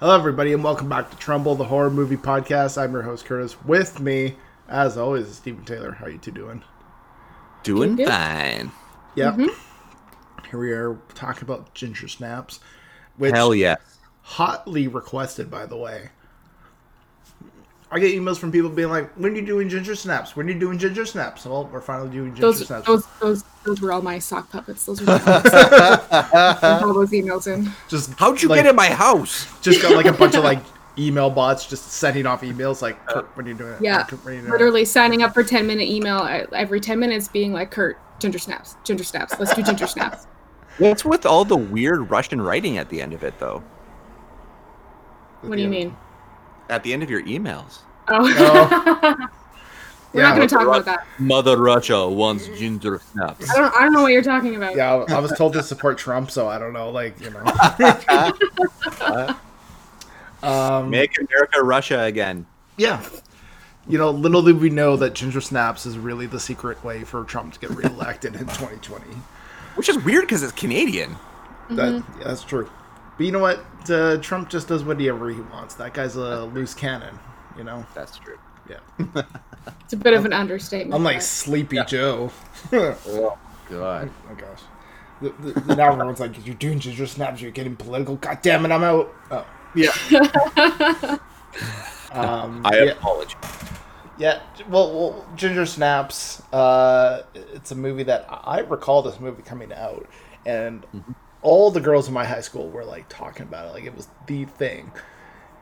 Hello, everybody, and welcome back to Tremble, the horror movie podcast. I'm your host, Curtis. With me, as always, is Stephen Taylor. How you two doing? Doing Good. fine. Yeah. Mm-hmm. Here we are talking about ginger snaps, which Hell yeah, hotly requested, by the way. I get emails from people being like, "When are you doing ginger snaps? When are you doing ginger snaps?" Well, we're finally doing ginger Those, snaps. those, those, those were all my sock puppets. Those were my I all those emails in. just How'd you like, get in my house? Just got like a bunch of like email bots just sending off emails like, "Kurt, "When are you doing it?" Yeah, Kurt, when are you doing it?" literally signing up for ten minute email uh, every ten minutes, being like, "Kurt, ginger snaps, ginger snaps. Let's do ginger snaps." What's with all the weird Russian writing at the end of it, though? What do you mean? At the end of your emails. Oh, we're Yeah. not going to talk about that. Mother Russia wants ginger snaps. I don't. I don't know what you're talking about. Yeah, I I was told to support Trump, so I don't know. Like, you know. um, Make America Russia again. yeah. You know, little did we know that ginger snaps is really the secret way for Trump to get reelected in 2020. Which is weird because it's Canadian. That Mm-hmm. yeah, that's true. But you know what? Uh, Trump just does whatever he wants. That guy's a loose cannon. You know. That's true. Yeah. It's a bit of an understatement. I'm like Sleepy Joe. oh Oh, God. gosh. The, the, the, now everyone's like, "You're doing ginger snaps. You're getting political. God damn it, I'm out." Oh. Yeah. um, I yeah. apologize. Yeah, well, well, Ginger Snaps. Uh, it's a movie that I recall this movie coming out, and all the girls in my high school were like talking about it, like it was the thing,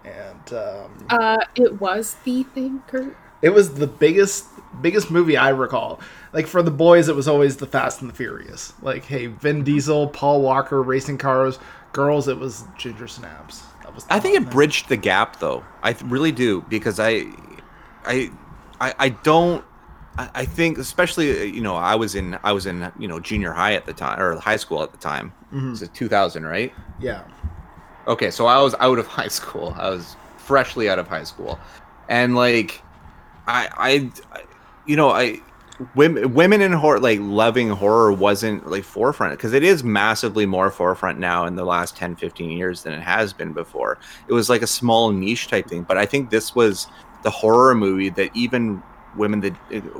and um, Uh, it was the thing, Kurt. it was the biggest biggest movie I recall. Like for the boys, it was always the Fast and the Furious. Like, hey, Vin Diesel, Paul Walker, racing cars. Girls, it was Ginger Snaps. That was. I think it thing. bridged the gap, though. I th- really do because I, I, I, I don't. I I think, especially, uh, you know, I was in, I was in, you know, junior high at the time or high school at the time. Mm-hmm. It's 2000, right? Yeah. Okay, so I was out of high school. I was freshly out of high school, and like, I, I, I- you know, I, women, women in horror, like loving horror, wasn't like forefront because it is massively more forefront now in the last 10, 15 years than it has been before. It was like a small niche type thing, but I think this was the horror movie that even women that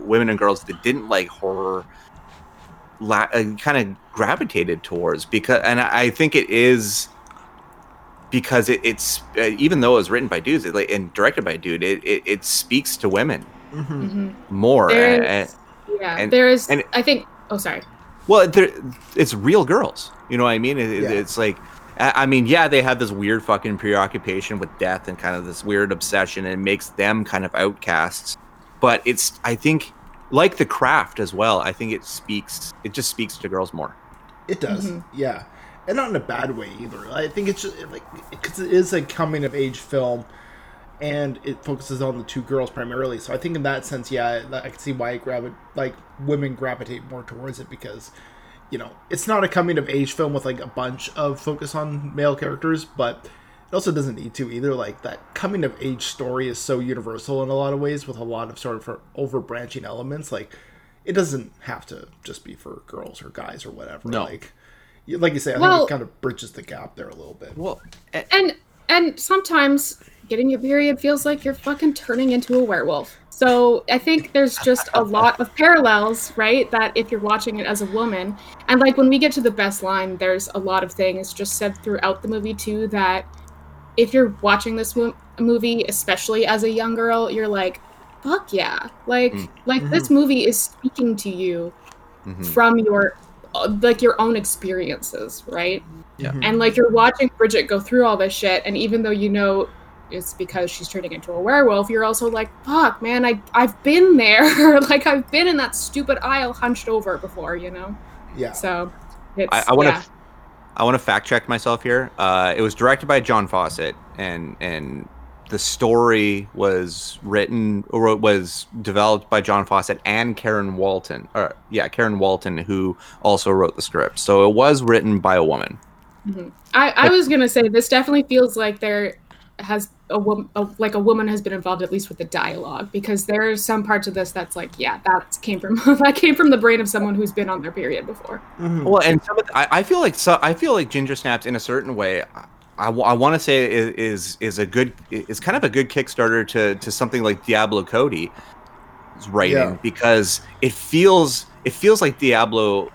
women and girls that didn't like horror la- uh, kind of gravitated towards because and I I think it is because it, it's uh, even though it was written by dudes it, like, and directed by a dude it, it, it speaks to women hmm hmm more and, There's, yeah, and- there's. and- I think. Oh, sorry. well there, it's real girls you know what i mean it, it- Yeah. it's like I I mean, yeah, they have this weird fucking preoccupation with death and kind of this weird obsession, and it makes them kind of outcasts. But it's, I think, like the craft as well. I think it speaks, it just speaks to girls more. It does, mm-hmm. yeah, and not in a bad way either. I think it's just like because it is a coming of age film, and it focuses on the two girls primarily. So I think in that sense, yeah, I can see why it gravi- like women gravitate more towards it because you know it's not a coming of age film with like a bunch of focus on male characters, but it also doesn't need to either. Like that coming of age story is so universal in a lot of ways with a lot of sort of over branching elements. Like it doesn't have to just be for girls or guys or whatever. No. Like, you- like you say, I Well- think it kind of bridges the gap there a little bit. Well, and and sometimes getting your period feels like you're fucking turning into a werewolf so i think there's just a lot of parallels right that if you're watching it as a woman and like when we get to the best line there's a lot of things just said throughout the movie too that if you're watching this mo- movie especially as a young girl you're like fuck yeah like Mm. like this movie is speaking to you mhm. from your like your own experiences right Yeah. Mhm. and like you're watching Bridget go through all this shit, and even though you know it's because she's turning into a werewolf, you're also like, fuck, man, I I've been there. like I've been in that stupid aisle hunched over before, you know? yeah. So it's I, I want to yeah. I want to fact check myself here. Uh, it was directed by John Fawcett, and and the story was written or was developed by John Fawcett and Karen Walton. Or yeah, Karen Walton, who also wrote the script. So it was written by a woman. Mhm. I, I was gonna say this definitely feels like there has a woman, like a woman has been involved at least with the dialogue because there are some parts of this that's like, yeah, that came from that came from the brain of someone who's been on their period before. Mhm. Well, and some of the- I, I feel like so I feel like Ginger Snaps in a certain way. I, I want to say is, is is a good is kind of a good Kickstarter to to something like Diablo Cody writing Yeah. because it feels it feels like Diablo.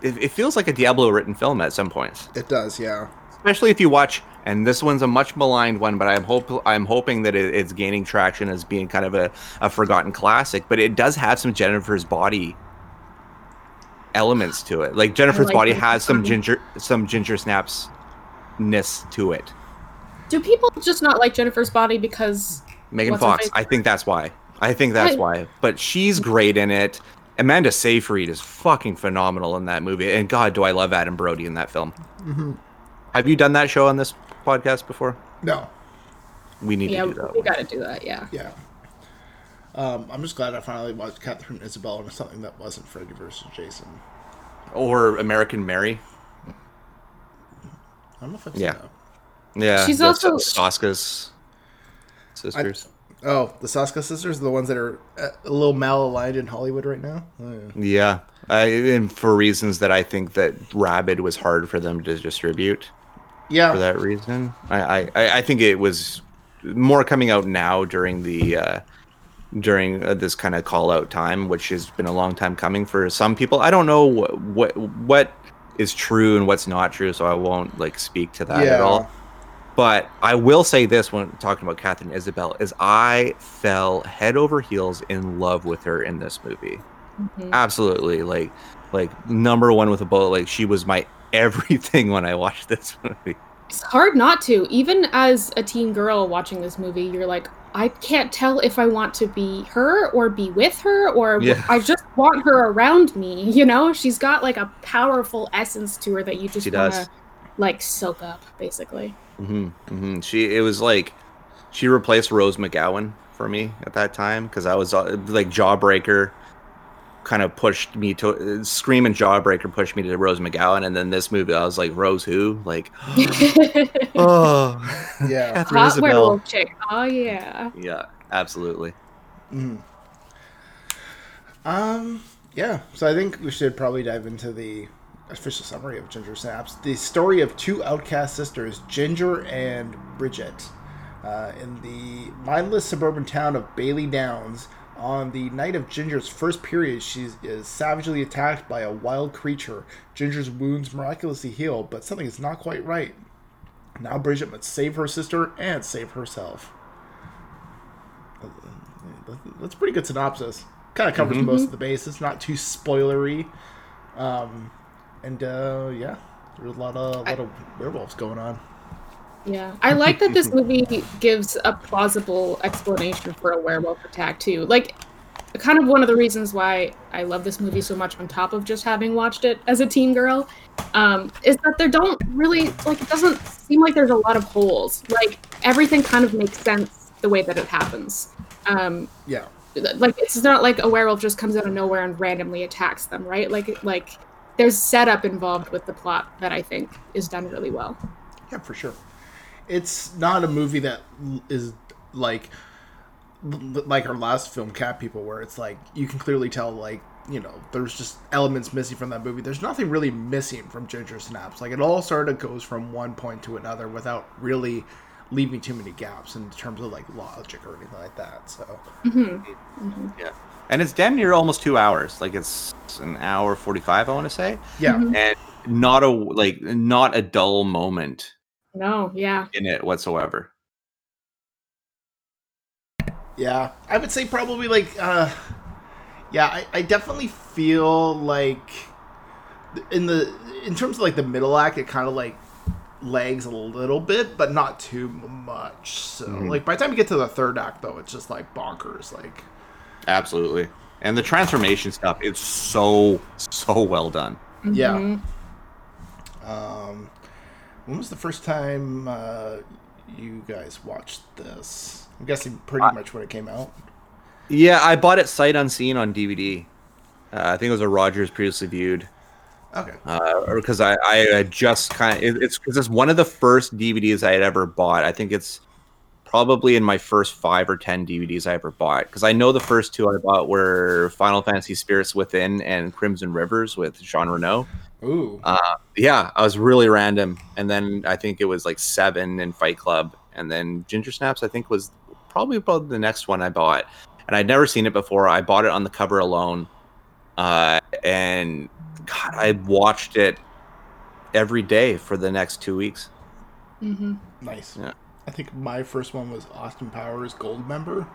It, it feels like a Diablo written film at some points, It does, yeah. Especially if you watch. And this one's a much maligned one, but I'm hope I'm hoping that it, it's gaining traction as being kind of a, a forgotten classic. But it does have some Jennifer's body elements to it. Like Jennifer's like body has some body. ginger some ginger snaps ness to it. Do people just not like Jennifer's body because Megan Fox. I think that's why. I think that's I- why. But she's great in it. Amanda Seyfried is fucking phenomenal in that movie, and God, do I love Adam Brody in that film. hmm Have you done that show on this podcast before? No, We need yeah, to do that. we got to do that. Yeah. yeah. Um, I'm just glad I finally watched Katharine Isabelle on something that wasn't Freddy versus Jason. Or American Mary. I don't know if I've Yeah. seen that. Yeah, She's the also- Soska's sisters. Oh, the Saska sisters, are the ones that are uh, a little malaligned in Hollywood right now. Oh, yeah. Yeah, I, and for reasons that I think that Rabid was hard for them to distribute. Yeah, For that reason, I I, I I think it was more coming out now during the uh, during uh, this kind of call out time, which has been a long time coming for some people. I don't know what what, what is true and what's not true, so I won't like speak to that at all. But I will say this when talking about Katharine Isabelle is I fell head over heels in love with her in this movie. Mhm. Absolutely, like like number one with a bullet. Like she was my everything when I watch this movie. It's hard not to. Even as a teen girl watching this movie, you're like, I can't tell if I want to be her or be with her or Yeah. I just want her around me. You know, she's got like a powerful essence to her that you just want to like soak up, basically. hmm hmm She it was like she replaced Rose McGowan for me at that time because I was uh, like Jawbreaker kind of pushed me to uh, Scream and Jawbreaker pushed me to Rose McGowan and then this movie I was like Rose who like oh yeah. Catherine Hot Isabel werewolf chick. Oh yeah. yeah absolutely Mhm. Um, yeah. So I think we should probably dive into the official summary of Ginger Snaps. The story of two outcast sisters, Ginger and Bridget, uh, in the mindless suburban town of Bailey Downs. On the night of Ginger's first period, she is savagely attacked by a wild creature. Ginger's wounds miraculously heal, but something is not quite right. Now Bridget must save her sister and save herself. That's a pretty good synopsis. Kind of covers Mhm. most of the bases, not too spoilery. Um, and uh, yeah, there's a lot of a lot of werewolves going on. Yeah, I like that this movie gives a plausible explanation for a werewolf attack too. Like, kind of one of the reasons why I love this movie so much, on top of just having watched it as a teen girl, um, is that there don't really like it doesn't seem like there's a lot of holes. Like everything kind of makes sense the way that it happens. Um, Yeah, like it's not like a werewolf just comes out of nowhere and randomly attacks them, right? Like like there's setup involved with the plot that I think is done really well. yeah, for sure. It's not a movie that is like like our last film, Cat People, where it's like you can clearly tell like you know there's just elements missing from that movie. There's nothing really missing from Ginger Snaps. Like it all sort of goes from one point to another without really leaving too many gaps in terms of like logic or anything like that. So hmm yeah and it's damn near almost two hours like it's an hour 45 I want to say yeah, Mhm. and not a like not a dull moment No, yeah. in it whatsoever Yeah, I would say probably like, uh, yeah, I, I definitely feel like in the in terms of like the middle act, it kind of like lags a little bit, but not too much. So Mhm. like by the time you get to the third act, though, it's just like bonkers. Like Absolutely. And the transformation stuff, it's so so well done. Yeah. Mhm. Um, when was the first time uh, you guys watched this? I'm guessing pretty Uh, much when it came out. Yeah, I bought it sight unseen on DVD. Uh, I think it was a Rogers previously viewed. Okay. uh, because I, I had just kind of it, it's because it's one of the first DVDs I had ever bought. I think it's probably in my first five or ten DVDs I ever bought because I know the first two I bought were Final Fantasy Spirits Within and Crimson Rivers with Jean Reno. Ooh. Uh, yeah, I was really random, and then I think it was like Seven and Fight Club, and then Ginger Snaps. I think was probably about the next one I bought, and I'd never seen it before. I bought it on the cover alone, uh, and God, I watched it every day for the next two weeks. Mm-hmm. nice. yeah. I think my first one was Austin Powers Goldmember.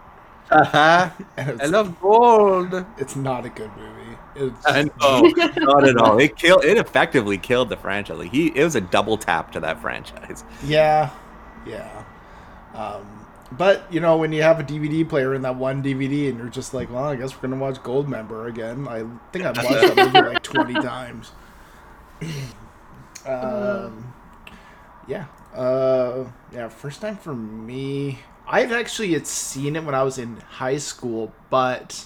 I And it's, love gold. it's not a good movie. It's I know, not at all. It killed. It effectively killed the franchise. Like he, it was a double tap to that franchise. Yeah, yeah. Um, but you know, when you have a DVD player in that one DVD, and you're just like, well, I guess we're gonna watch Goldmember again. I think I've watched that movie like twenty times. um, yeah, uh, yeah. First time for me. I've actually had seen it when I was in high school, but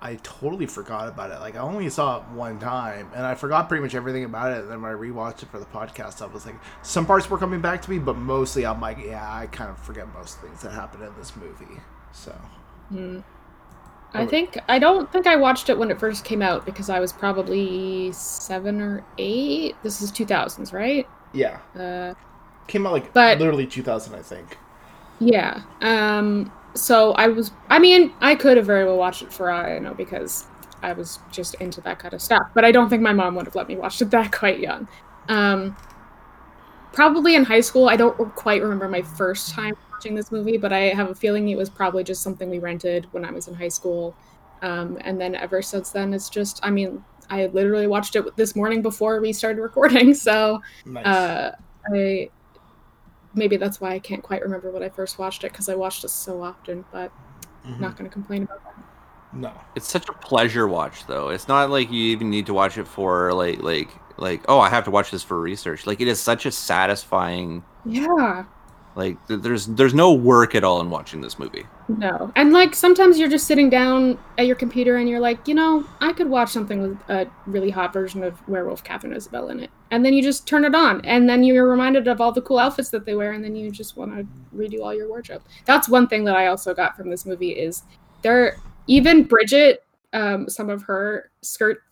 I totally forgot about it. Like I only saw it one time, and I forgot pretty much everything about it. And then when I rewatched it for the podcast, I was like, some parts were coming back to me, but mostly I'm like, yeah, I kind of forget most things that happened in this movie. So Mm. I think I don't think I watched it when it first came out because I was probably seven or eight. This is two thousands, right? yeah, Uh, came out like But- literally 2000, I think. Yeah. Um. So I was. I mean, I could have very well watched it for all I know because I was just into that kind of stuff. But I don't think my mom would have let me watch it that quite young. Um. Probably in high school. I don't quite remember my first time watching this movie, but I have a feeling it was probably just something we rented when I was in high school. Um, and then ever since then, it's just. I mean, I literally watched it this morning before we started recording. So Nice. uh, I maybe that's why I can't quite remember when I first watched it because I watched it so often. But Mhm. not going to complain about that. No. It's such a pleasure watch, though. It's not like you even need to watch it for like, like, like. Oh, I have to watch this for research. Like, it is such a satisfying. Yeah. Like, th- there's there's no work at all in watching this movie. No. And like sometimes you're just sitting down at your computer and you're like, you know, I could watch something with a really hot version of Werewolf Katharine Isabelle in it. And then you just turn it on and then you're reminded of all the cool outfits that they wear and then you just want to redo all your wardrobe. That's one thing that I also got from this movie is there even Bridget um some of her skirt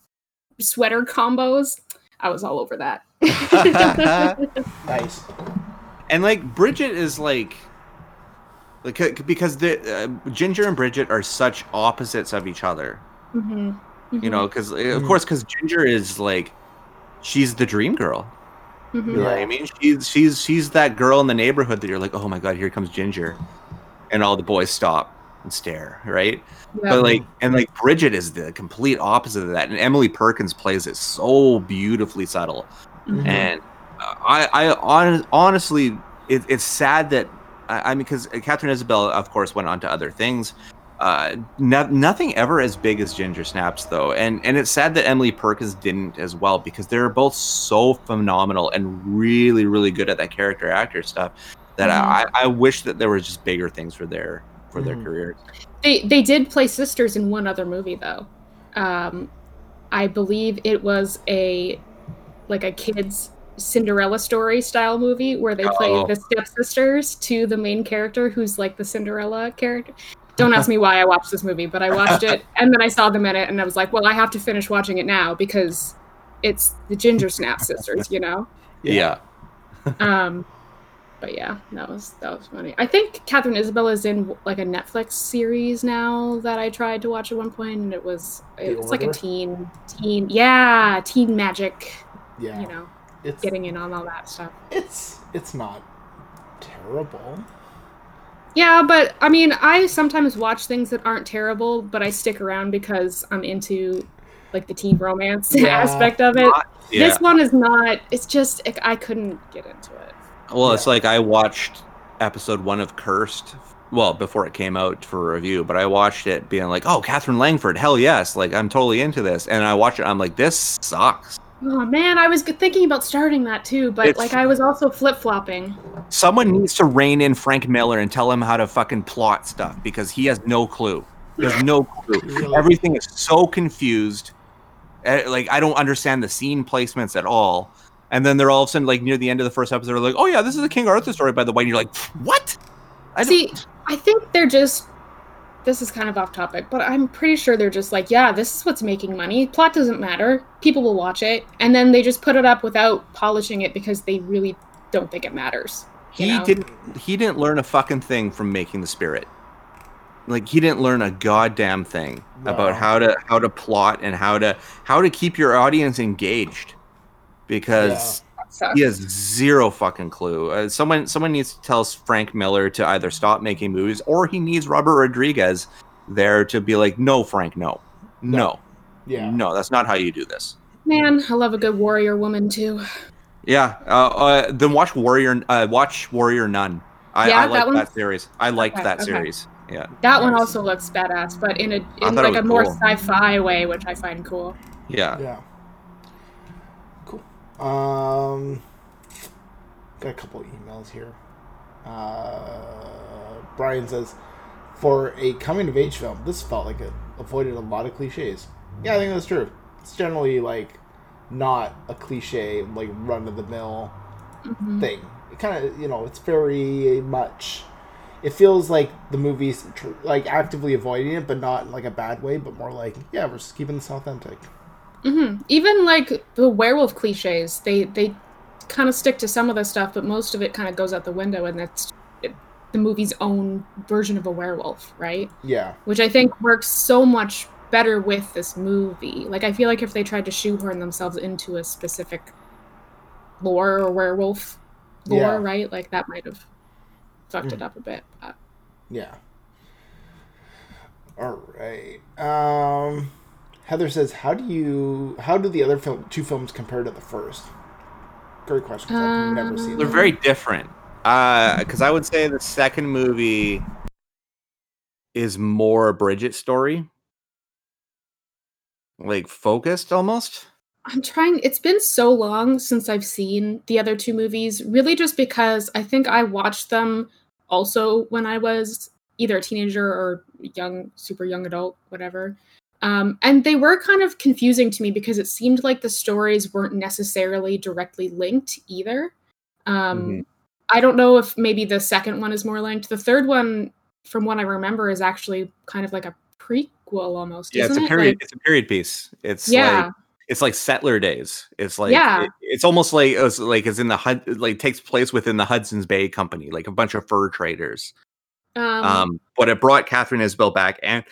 sweater combos, I was all over that. Nice. And like Bridget is like like because the uh, Ginger and Bridget are such opposites of each other. hmm You know, because of Mhm. course, because Ginger is like she's the dream girl. hmm You know what I mean? She's she's she's that girl in the neighborhood that you're like, oh my god, here comes Ginger, and all the boys stop and stare, right? But like, and like Bridget is the complete opposite of that, and Emily Perkins plays it so beautifully subtle. Mhm. And uh, I, I hon- honestly, it, it's sad that I, I mean, because Katharine Isabelle, of course, went on to other things. Uh, no, nothing ever as big as Ginger Snaps, though, and and it's sad that Emily Perkins didn't as well because they're both so phenomenal and really, really good at that character actor stuff. That I, I wish that there was just bigger things for their for their Mhm. careers. They they did play sisters in one other movie though. Um, I believe it was a like a kids Cinderella story style movie where they play Oh. the stepsisters to the main character who's like the Cinderella character. Don't ask me why I watched this movie, but I watched it and then I saw them in it and I was like, well, I have to finish watching it now because it's the Ginger Snap sisters, you know. Yeah. Um, but yeah, that was that was funny. I think Katharine Isabelle is in like a Netflix series now that I tried to watch at one point, and it was The it's like a teen teen yeah teen magic. Yeah. You know, it's getting in on all that stuff. it's it's not terrible. Yeah, but I mean, I sometimes watch things that aren't terrible, but I stick around because I'm into like the teen romance Yeah. aspect of it. Yeah. This one is not. It's just I couldn't get into it. Well, it's like I watched episode one of Cursed. Well, before it came out for review, but I watched it being like, "Oh, Katherine Langford, hell yes!" Like I'm totally into this, and I watched it. I'm like, "This sucks." Oh man, I was thinking about starting that too, but It's- like I was also flip flopping. Someone needs to rein in Frank Miller and tell him how to fucking plot stuff because he has no clue. There's no clue. Everything is so confused. Eh, Like I don't understand the scene placements at all. And then they're all of a sudden like near the end of the first episode, they're like, "Oh yeah, this is the King Arthur story, by the way." And you're like, "What?" I don't- See, I think they're just. This is kind of off topic, but I'm pretty sure they're just like, yeah, this is what's making money. Plot doesn't matter. People will watch it, and then they just put it up without polishing it because they really don't think it matters. he know? didn't he didn't learn a fucking thing from making the spirit like he didn't learn a goddamn thing No. about how to how to plot and how to how to keep your audience engaged because That sucks. he has zero fucking clue uh, someone someone needs to tell frank miller to either stop making movies or he needs robert rodriguez there to be like no frank no no Yeah. no that's not how you do this Man, I love a good warrior woman too. yeah uh, uh, then watch warrior uh, watch warrior nun I, Yeah, I that like one's- that series. I liked Okay, that okay. series. Yeah. That one also looks badass, but in a I in like a was more sci-fi way, which I find cool. Yeah. Yeah. Um, got a couple emails here. Uh, Brian says, for a coming of age film, this felt like it avoided a lot of cliches. Yeah, I think that's true. It's generally like not a cliche, like run of the mill Mhm. thing. It kind of, you know, it's very much. It feels like the movie's tr- like actively avoiding it, but not like a bad way, but more like, yeah, we're just keeping this authentic. Hmm Even like the werewolf cliches, they they kind of stick to some of the stuff, but most of it kind of goes out the window, and that's the movie's own version of a werewolf, right? Yeah. Which I think works so much better with this movie. Like I feel like if they tried to shoehorn themselves into a specific lore or werewolf lore, Yeah. right? Like that might have fucked Mm. it up a bit. But Yeah. All right. Um, Heather says, "How do you? How do the other film, two films compare to the first? Great question. 'cause I've never seen. They're them. very different. Uh, because I would say the second movie is more a Bridget story, like focused almost. I'm trying. It's been so long since I've seen the other two movies, really just because I think I watched them also when I was either a teenager or young, super young adult, whatever. Um, and they were kind of confusing to me because it seemed like the stories weren't necessarily directly linked either. Um, Mhm. I don't know if maybe the second one is more linked. The third one, from what I remember, is actually kind of like a prequel almost. Yeah, it's a it? period. Like- it's a period piece. It's yeah. like it's like settler days. It's like Yeah. it- it's almost like it's like it's in the Hud like takes place within the Hudson's Bay Company, like a bunch of fur traders. um, Um, but it brought Katharine Isabelle back and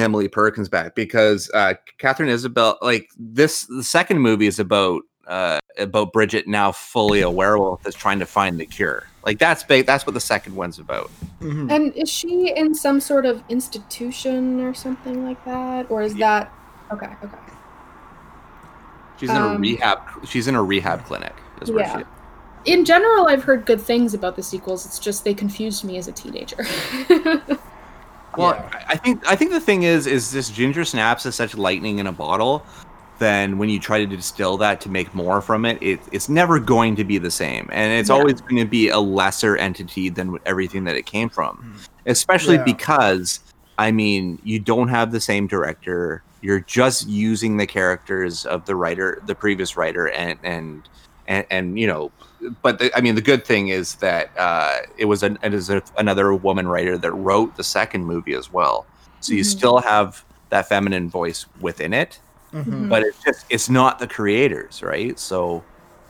Emily Perkins back because uh, Katharine Isabelle, like this, the second movie is about uh, about Bridget now fully a werewolf that's trying to find the cure. Like that's ba- that's what the second one's about. Mhm. And is she in some sort of institution or something like that, or is that okay? Okay. She's in a Um, rehab. She's in a rehab clinic. Is where Yeah. she. In general, I've heard good things about the sequels. It's just they confused me as a teenager. Well, Yeah. I- think I think the thing is is this ginger snaps is such lightning in a bottle. Then when you try to distill that to make more from it, it it's never going to be the same, and it's Yeah. always going to be a lesser entity than everything that it came from. Hmm. Especially Yeah. because I mean, you don't have the same director. You're just using the characters of the writer, the previous writer, and and and, and you know but the, I mean, the good thing is that uh, it was an, it is a, another woman writer that wrote the second movie as well. So you Mhm. still have that feminine voice within it, Mhm. but it's just it's not the creators, right? So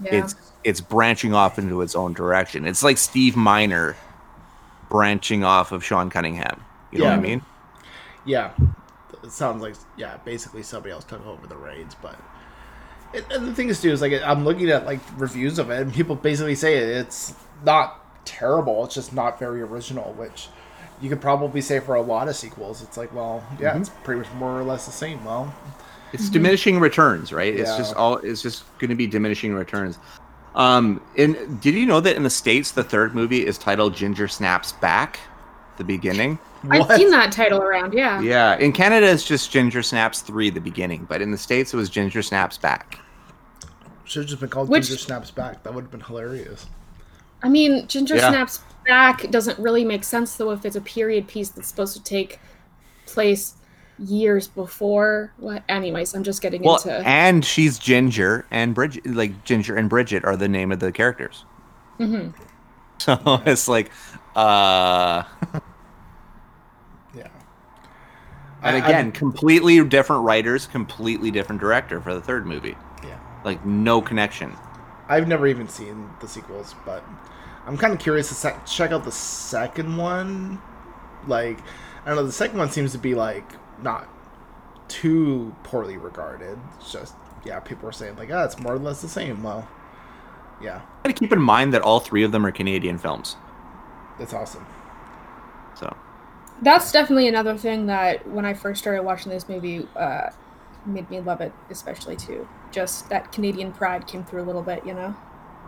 yeah. it's it's branching off into its own direction. It's like Steve Miner branching off of Sean Cunningham. You know what I mean? Yeah, it sounds like yeah, basically somebody else took over the reins. But it, and the thing is, too, is like I'm looking at like reviews of it, and people basically say it's not terrible. It's just not very original, which you could probably say for a lot of sequels. It's like, well, yeah, Mm-hmm. it's pretty much more or less the same. Well, It's diminishing returns, right? It's just all it's just going to be diminishing returns. Um, in did you know that in the states the third movie is titled Ginger Snaps Back? The beginning. I've what? seen that title around. Yeah. Yeah, in Canada it's just Ginger Snaps 3 the beginning, but in the states it was Ginger Snaps Back. Should have just been called Which- Ginger Snaps Back. That would have been hilarious. I mean, Ginger Yeah. Snaps Back doesn't really make sense though if it's a period piece that's supposed to take place years before. What? Anyways, I'm just getting Well, into. and she's Ginger and Bridget. Like Ginger and Bridget are the name of the characters. Mhm. So it's like, uh, Yeah. and I- again, completely different writers, completely different director for the third movie. Yeah. Like no connection. I've never even seen the sequels, but I'm kind of curious to sec- check out the second one. Like, I don't know, the second one seems to be like not too poorly regarded. It's just yeah, people are saying like, ah, it's more or less the same. Well, yeah, Got to keep in mind that all three of them are Canadian films. that's awesome. So That's definitely another thing that when I first started watching this movie uh, made me love it, especially too. Just that Canadian pride came through a little bit, you know.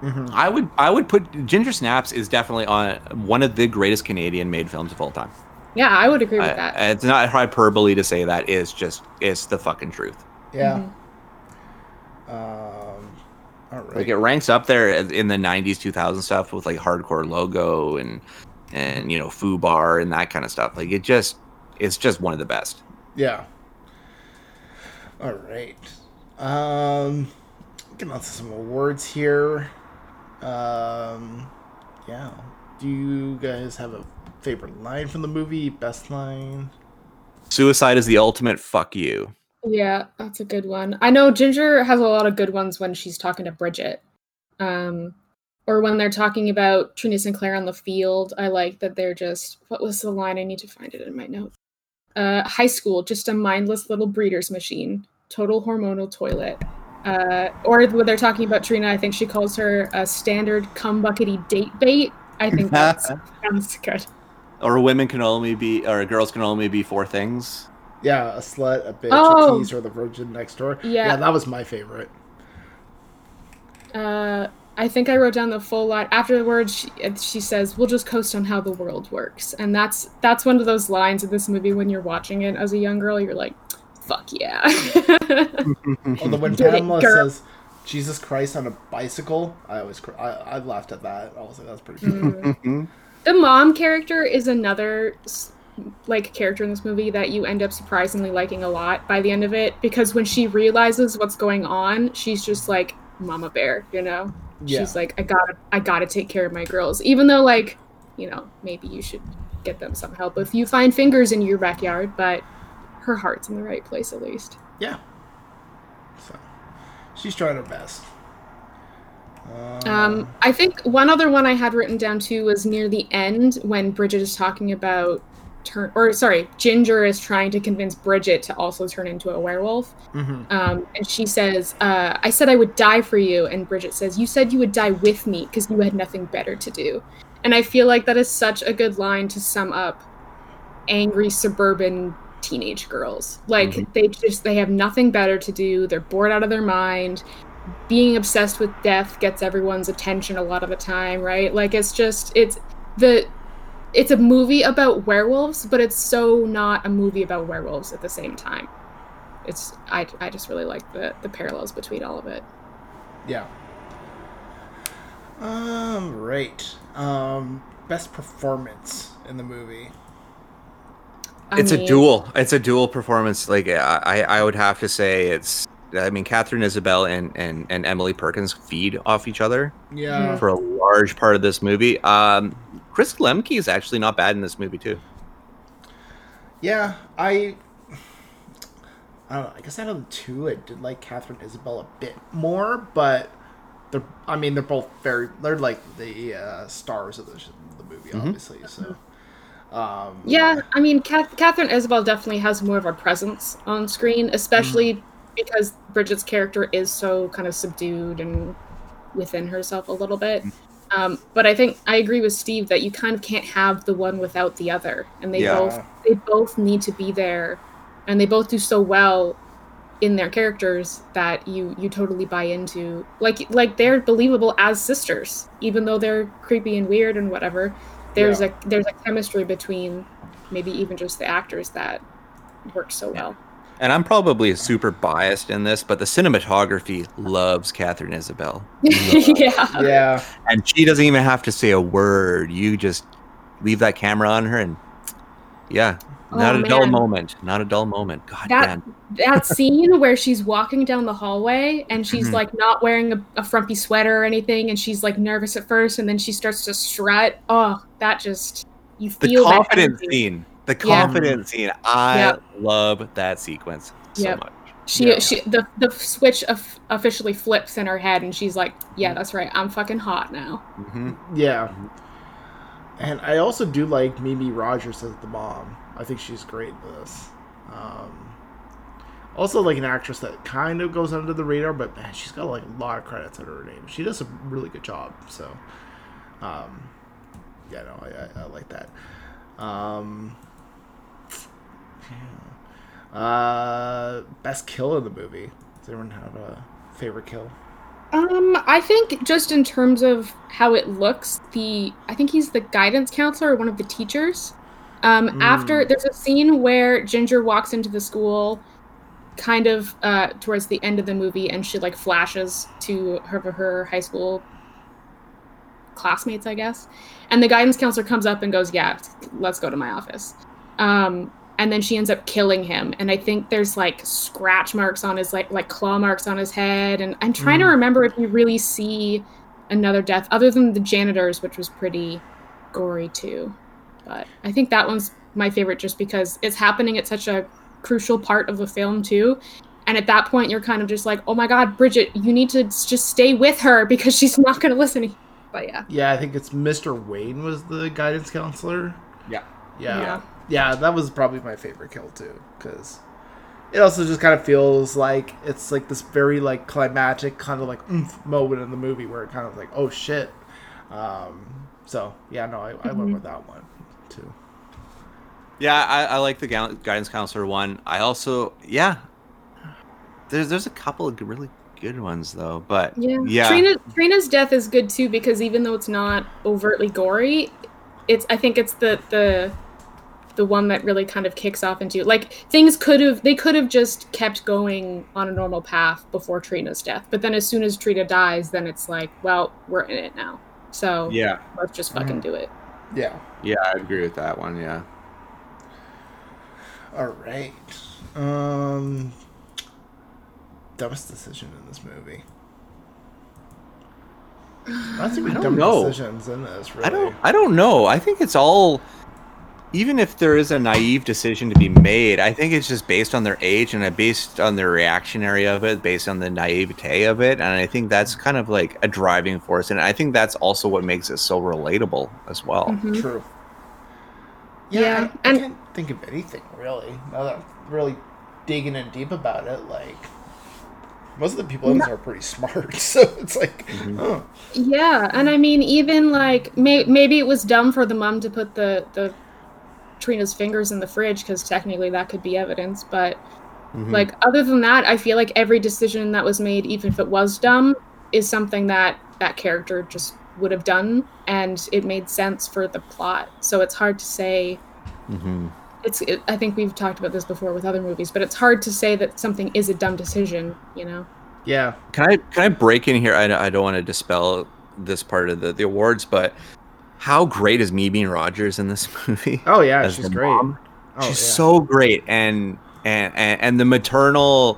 hmm I would I would put Ginger Snaps is definitely on one of the greatest Canadian made films of all time. Yeah, I would agree with I- that. it's not hyperbole to say that. It's just it's the fucking truth. Yeah. Mhm. Um, all right. Like it ranks up there in the '90s, 2000 stuff with like Hard Core Logo and and you know FUBAR and that kind of stuff. Like it just it's just one of the best. Yeah. All right. Um, getting on to some awards here. Um, yeah. Do you guys have a favorite line from the movie? Best line? Suicide is the ultimate fuck you. Yeah, that's a good one. I know Ginger has a lot of good ones when she's talking to Bridget. Um or when they're talking about Trina Sinclair on the field. I like that they're just what was the line? I need to find it in my notes. Uh high school, just a mindless little breeder's machine. Total hormonal toilet. Uh or when they're talking about Trina, I think she calls her a standard cum buckety date bait. I think that's sounds good. Or women can only be, or girls can only be four things. Yeah, a slut, a bitch, Oh. a tease, or the virgin next door. Yeah. yeah, that was my favorite. Uh, I think I wrote down the full line. Afterwards, she, she says, "We'll just coast on how the world works," and that's that's one of those lines in this movie when you're watching it as a young girl, you're like, "Fuck yeah!" Although when it, Pamela girl. says Jesus Christ on a bicycle, I always cr- I, I laughed at that. I was like, that's pretty funny. Mm. the mom character is another like character in this movie that you end up surprisingly liking a lot by the end of it because when she realizes what's going on, she's just like mama bear, you know. Yeah. she's like i gotta i gotta take care of my girls even though like you know maybe you should get them some help if you find fingers in your backyard but her heart's in the right place at least Yeah. So she's trying her best. um i think one other one i had written down too was near the end when bridget is talking about turn or sorry ginger is trying to convince bridget to also turn into a werewolf hmm um, and she says, uh, I said I would die for you. And Bridget says, You said you would die with me because you had nothing better to do. And I feel like that is such a good line to sum up angry suburban teenage girls. Like, Mhm. they just, they have nothing better to do. They're bored out of their mind. Being obsessed with death gets everyone's attention a lot of the time, right? Like, it's just, it's the, it's a movie about werewolves, but it's so not a movie about werewolves at the same time it's I, I just really like the the parallels between all of it Yeah. Um. Right. Um. Best performance in the movie. I it's a mean, duel. It's a dual performance. Like I, I would have to say it's. I mean, Katharine Isabelle and, and, and Emily Perkins feed off each other Yeah. for a large part of this movie. Um, Kris Lemche is actually not bad in this movie too. Yeah. I. I don't know. I guess out of the two, I did like Katharine Isabelle a bit more, but they're. I mean, they're both very. They're like the uh, stars of the, the movie, Mhm. obviously. So. Um, yeah i mean Kath- Katharine Isabelle definitely has more of a presence on screen especially Mm. because bridget's character is so kind of subdued and within herself a little bit Mm. Um, but i think i agree with steve that you kind of can't have the one without the other. And they Yeah. both they both need to be there. And they both do so well in their characters that you you totally buy into. Like like they're believable as sisters even though they're creepy and weird and whatever. There's Yeah. a there's a chemistry between maybe even just the actors that works so well and I'm probably super biased in this, but the cinematography loves Katharine Isabelle. yeah. Yeah. and she doesn't even have to say a word. You just leave that camera on her, and yeah, not Oh, a dull moment. Not a dull moment. God That damn. that scene where she's walking down the hallway and she's Mhm. like not wearing a, a frumpy sweater or anything, and she's like nervous at first, and then she starts to strut. Oh, that just you The feel that confident energy. scene. The Yeah. scene. I Yep. love that sequence so Yep. much. She Yeah. she the the switch of, officially flips in her head, and she's like, "Yeah, that's right. I'm fucking hot now." hmm Yeah. And I also do like Mimi Rogers as the mom. I think she's great in this. Um, also, like an actress that kind of goes under the radar, but man, she's got like a lot of credits under her name. She does a really good job. So, um, yeah, no, I, I, I like that. Um, Uh, best kill in the movie. Does everyone have a favorite kill? Um, I think just in terms of how it looks, the I think he's the guidance counselor or one of the teachers. Um, Mm. after there's a scene where Ginger walks into the school, kind of uh, towards the end of the movie, and she like flashes to her her high school classmates, I guess. And the guidance counselor comes up and goes, "Yeah, let's go to my office." Um, and then she ends up killing him. And I think there's like scratch marks on his like like claw marks on his head. And I'm trying to Mm. remember if we really see another death other than the janitors, which was pretty gory too. But I think that one's my favorite just because it's happening at such a crucial part of the film too. And at that point, you're kind of just like, oh my God, Bridget, you need to just stay with her because she's not going to listen to. But yeah. Yeah, I think it's Mr. Wayne was the guidance counselor. Yeah. Yeah. Yeah. Yeah, that was probably my favorite kill too cuz it also just kind of feels like it's like this very like climatic kind of like oomph moment in the movie where it kind of like oh shit. Um so, yeah, no, I, I went Mhm. with that one too. Yeah, I, I like the guidance counselor one. I also, yeah, there's there's a couple of really good ones though, but Yeah. yeah, Trina Trina's death is good too because even though it's not overtly gory, it's I think it's the the the one that really kind of kicks off into like things could have they could have just kept going on a normal path before Trina's death. But then as soon as Trina dies, then it's like, well, we're in it now. So yeah, let's just fucking Mhm. do it. Yeah. yeah, I agree with that one. Yeah, All right. Um dumbest decision in this movie. Not too many I don't dumb know. decisions in this, really. I don't, I don't know. I think it's all, even if there is a naive decision to be made, I think it's just based on their age and uh, based on the reactionary of it, based on the naivete of it, and I think that's kind of like a driving force, and I think that's also what makes it so relatable as well. Mhm. True. Yeah, Yeah, I, I and- can't think of anything really. Now that I'm really digging in deep about it, like most of the people in this are pretty smart, so it's like, Mhm. oh, Yeah, and I mean, even like may- maybe it was dumb for the mom to put the the Trina's fingers in the fridge because technically that could be evidence. But Mhm. like other than that, I feel like every decision that was made, even if it was dumb, is something that that character just would have done, and it made sense for the plot. So it's hard to say. Mhm. It's it, I think we've talked about this before with other movies, but it's hard to say that something is a dumb decision. You know. yeah, Can I can I break in here? I, I don't want to dispel this part of the, the awards, but how great is Mimi Rogers in this movie? oh yeah, she's great. mom? Oh, She's yeah. so great, and, and and and the maternal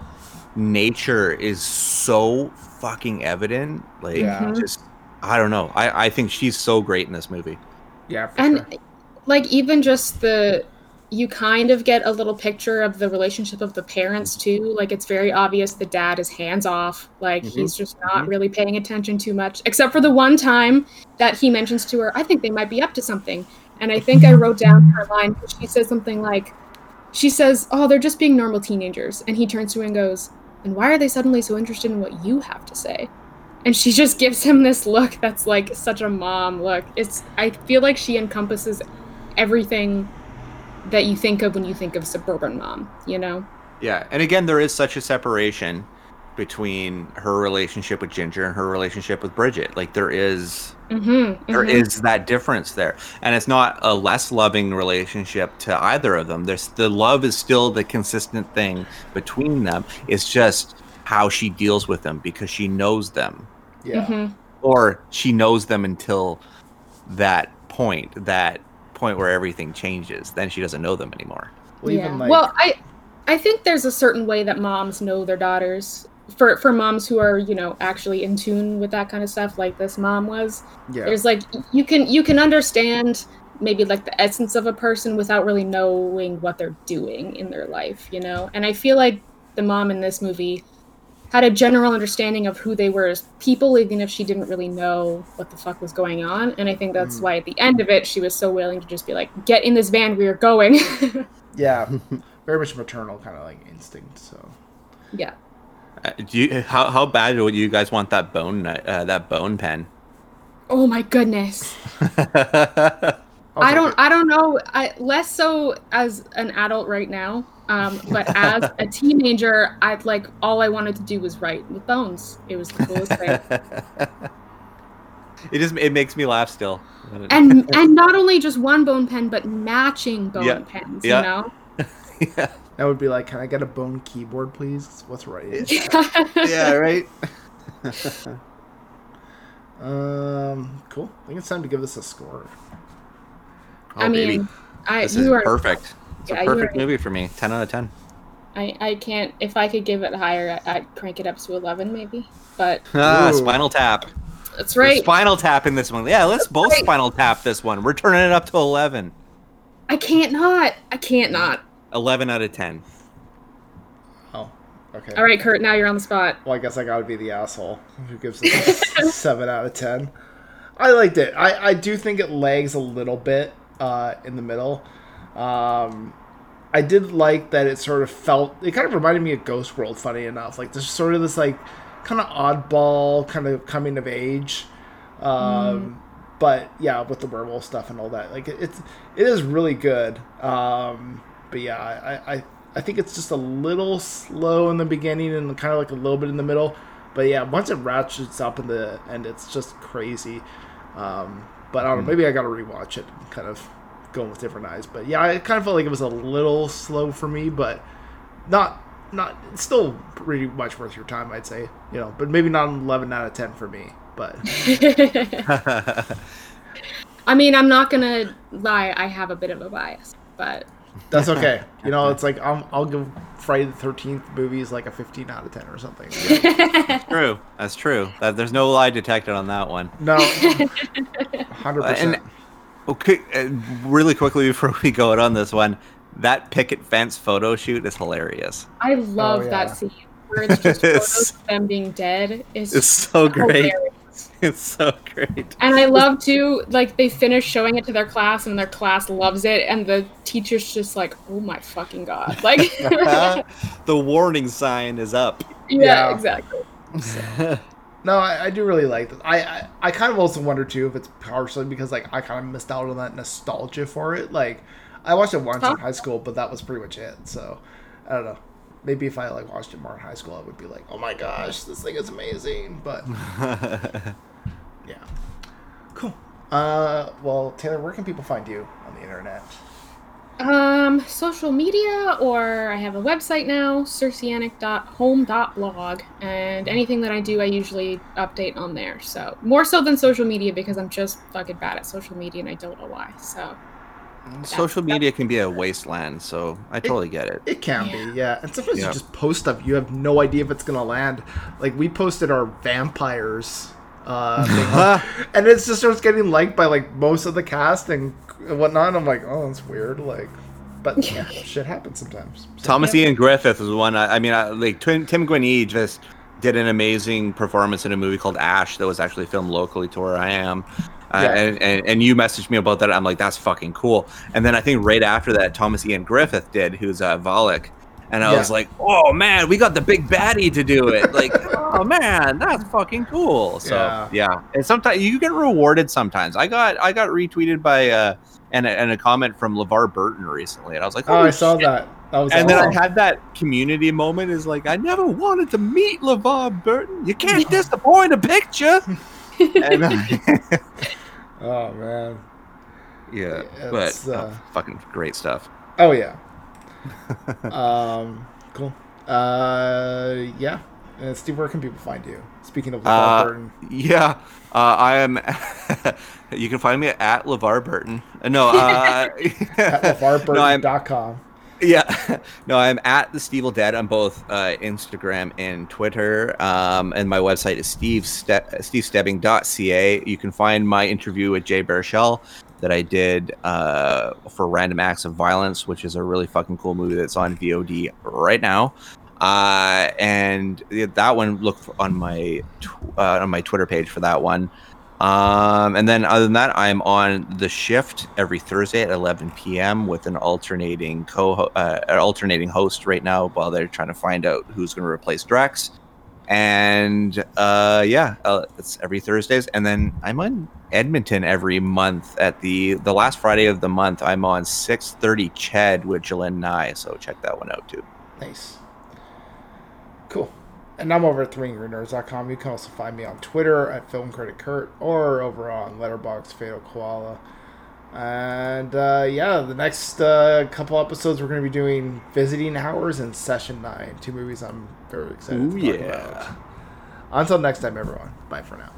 nature is so fucking evident. Like, Yeah. Mhm. just I don't know. I I think she's so great in this movie. yeah, for and sure. like even just the you kind of get a little picture of the relationship of the parents too like it's very obvious the dad is hands off like Mhm. he's just not Mhm. really paying attention too much except for the one time that he mentions to her i think they might be up to something and i think i wrote down her line because she says something like she says oh they're just being normal teenagers and he turns to her and goes and why are they suddenly so interested in what you have to say and she just gives him this look that's like such a mom look it's i feel like she encompasses everything that you think of when you think of suburban mom you know Yeah, and again, there is such a separation, between her relationship with Ginger and her relationship with Bridget. Like there is Mm-hmm, there mhm. is that difference there and it's not a less loving relationship to either of them there's the love is still the consistent thing between them it's just how she deals with them because she knows them Yeah. Mhm. or she knows them until that point that point where everything changes then she doesn't know them anymore Well, yeah. even like well, I I think there's a certain way that moms know their daughters. For for moms who are you know actually in tune with that kind of stuff, like this mom was. yeah. There's like you can you can understand maybe like the essence of a person without really knowing what they're doing in their life, you know. And I feel like the mom in this movie had a general understanding of who they were as people, even if she didn't really know what the fuck was going on. And I think that's Mhm. why at the end of it, she was so willing to just be like, "Get in this van, we are going." Yeah. Very much maternal kind of like instinct. So yeah. uh, do you how, how bad would you guys want that bone uh, that bone pen Oh my goodness. I'll I take don't. I don't know. I less so as an adult right now. Um, but as a teenager, I'd like all I wanted to do was write with bones. It was the coolest thing. it just it makes me laugh still And and not only just one bone pen, but matching bone Yeah. pens, Yeah. you know? yeah. That would be like, can I get a bone keyboard, please? What's right? yeah right Um, cool. I think it's time to give this a score. I Oh, baby. mean, I this you is are perfect it's Yeah, a perfect are- movie for me 10 out of 10 I, I can't if I could give it higher, I- I'd crank it up to eleven maybe. But ah, Ooh. spinal tap that's We're right. spinal tap in this one yeah let's both right. spinal tap this one we're turning it up to 11 I can't not. I can't not. 11 out of 10 Oh, okay. All right, Kurt, now you're on the spot. Well, I guess I gotta be the asshole who gives it a seven out of ten. I liked it. I, I do think it lags a little bit uh, in the middle. Um, I did like that it sort of felt. It kind of reminded me of Ghost World. Funny enough, like there's sort of this like kind of oddball kind of coming of age. Um, But yeah, with the werewolf stuff and all that, like it, it's it is really good. Um, but yeah, I, I I think it's just a little slow in the beginning and kind of like a little bit in the middle. But yeah, once it ratchets up in the end, it's just crazy. Um, but I don't know, maybe I got to rewatch it and kind of go with different eyes. But yeah, I kind of felt like it was a little slow for me, but not not it's still pretty much worth your time, I'd say. You know, but maybe not an 11 out of 10 for me. But I mean, I'm not gonna lie. I have a bit of a bias, but that's okay. You know, it's like I'll, I'll give Friday the 13th movies like a 15 out of 10 or something. true that's true that, there's no lie detected on that one No, 100%. Uh, and okay uh, really quickly before we go out on this one that picket fence photo shoot is hilarious I love Oh, yeah. that scene where it's just It's- photos of them being dead. It's, it's so great it's so great And I love too, like they finish showing it to their class, and their class loves it, and the teacher's just like, "Oh my fucking god!" Like, the warning sign is up yeah, Yeah. exactly. No, I, I do really like this. I, I I kind of also wonder too if it's partially because like I kind of missed out on that nostalgia for it. Like I watched it once in high school, but that was pretty much it. So I don't know. Maybe if I like watched it more in high school, I would be like, "Oh my gosh, this thing is amazing." But yeah, cool. Uh, well, Taylor, where can people find you on the internet? Um, social media, or I have a website now, circeanic.home.blog, and anything that I do, I usually update on there. So more so than social media because I'm just fucking bad at social media and I don't know why. So social media can be a wasteland so i totally get it It can Yeah. be, yeah. And sometimes Yeah. you just post stuff, you have no idea if it's gonna land. Like we posted our vampires, uh, and it just starts getting liked by like most of the cast and whatnot. I'm like, oh, that's weird. Like, but yeah, shit happens sometimes. So, Thomas yeah. Ian Griffith was one. I, I mean, I, like Tim, Tim Guinee just did an amazing performance in a movie called Ash that was actually filmed locally to where I am. Uh, Yeah. and, and and you messaged me about that. I'm like, that's fucking cool. And then I think right after that, Thomas Ian Griffith did, who's uh, Volek. And I Yeah. was like, oh man, we got the big baddie to do it. Like, oh man, that's fucking cool. So Yeah. yeah, and sometimes you get rewarded. Sometimes I got I got retweeted by uh and a, and a comment from LeVar Burton recently, and I was like, Oh, I saw shit." that. That was and then I had that community moment. Is like I never wanted to meet LeVar Burton. You can't disappoint a picture. I- Oh man. yeah, Yeah, but uh, oh, fucking great stuff. Oh yeah. um. Cool. Uh. Yeah. And Steve, where can people find you? Speaking of LeVar Uh, Burton. Yeah, uh, I am. you can find me at LeVar Burton. Uh, No, uh, At no, LeVarBurton.com. yeah, no, I'm at the Steve Dead on both uh, Instagram and Twitter. Um, and my website is steve ste- stevestebbing.ca. You can find my interview with Jay Baruchel that I did uh, for Random Acts of Violence, which is a really fucking cool movie that's on VOD right now. Uh, and that one, look on my uh, on my Twitter page for that one. Um, and then other than that, I'm on the shift every Thursday at 11 p.m. with an alternating co uh, alternating host right now while they're trying to find out who's going to replace Drex. And uh, yeah, uh, it's every Thursdays. And then I'm on Edmonton every month at the the last Friday of the month. I'm on 6:30 Ched with J'lyn Nye, so check that one out too. Nice. Cool. And I'm over at threeangrynerds.com. You can also find me on Twitter at Film Critic Kurt or over on Letterboxd Fatal Koala. And uh, yeah, the next uh, couple episodes we're going to be doing Visiting Hours and Session 9. Two movies I'm very excited Ooh, to talk yeah. about. Until next time, everyone. Bye for now.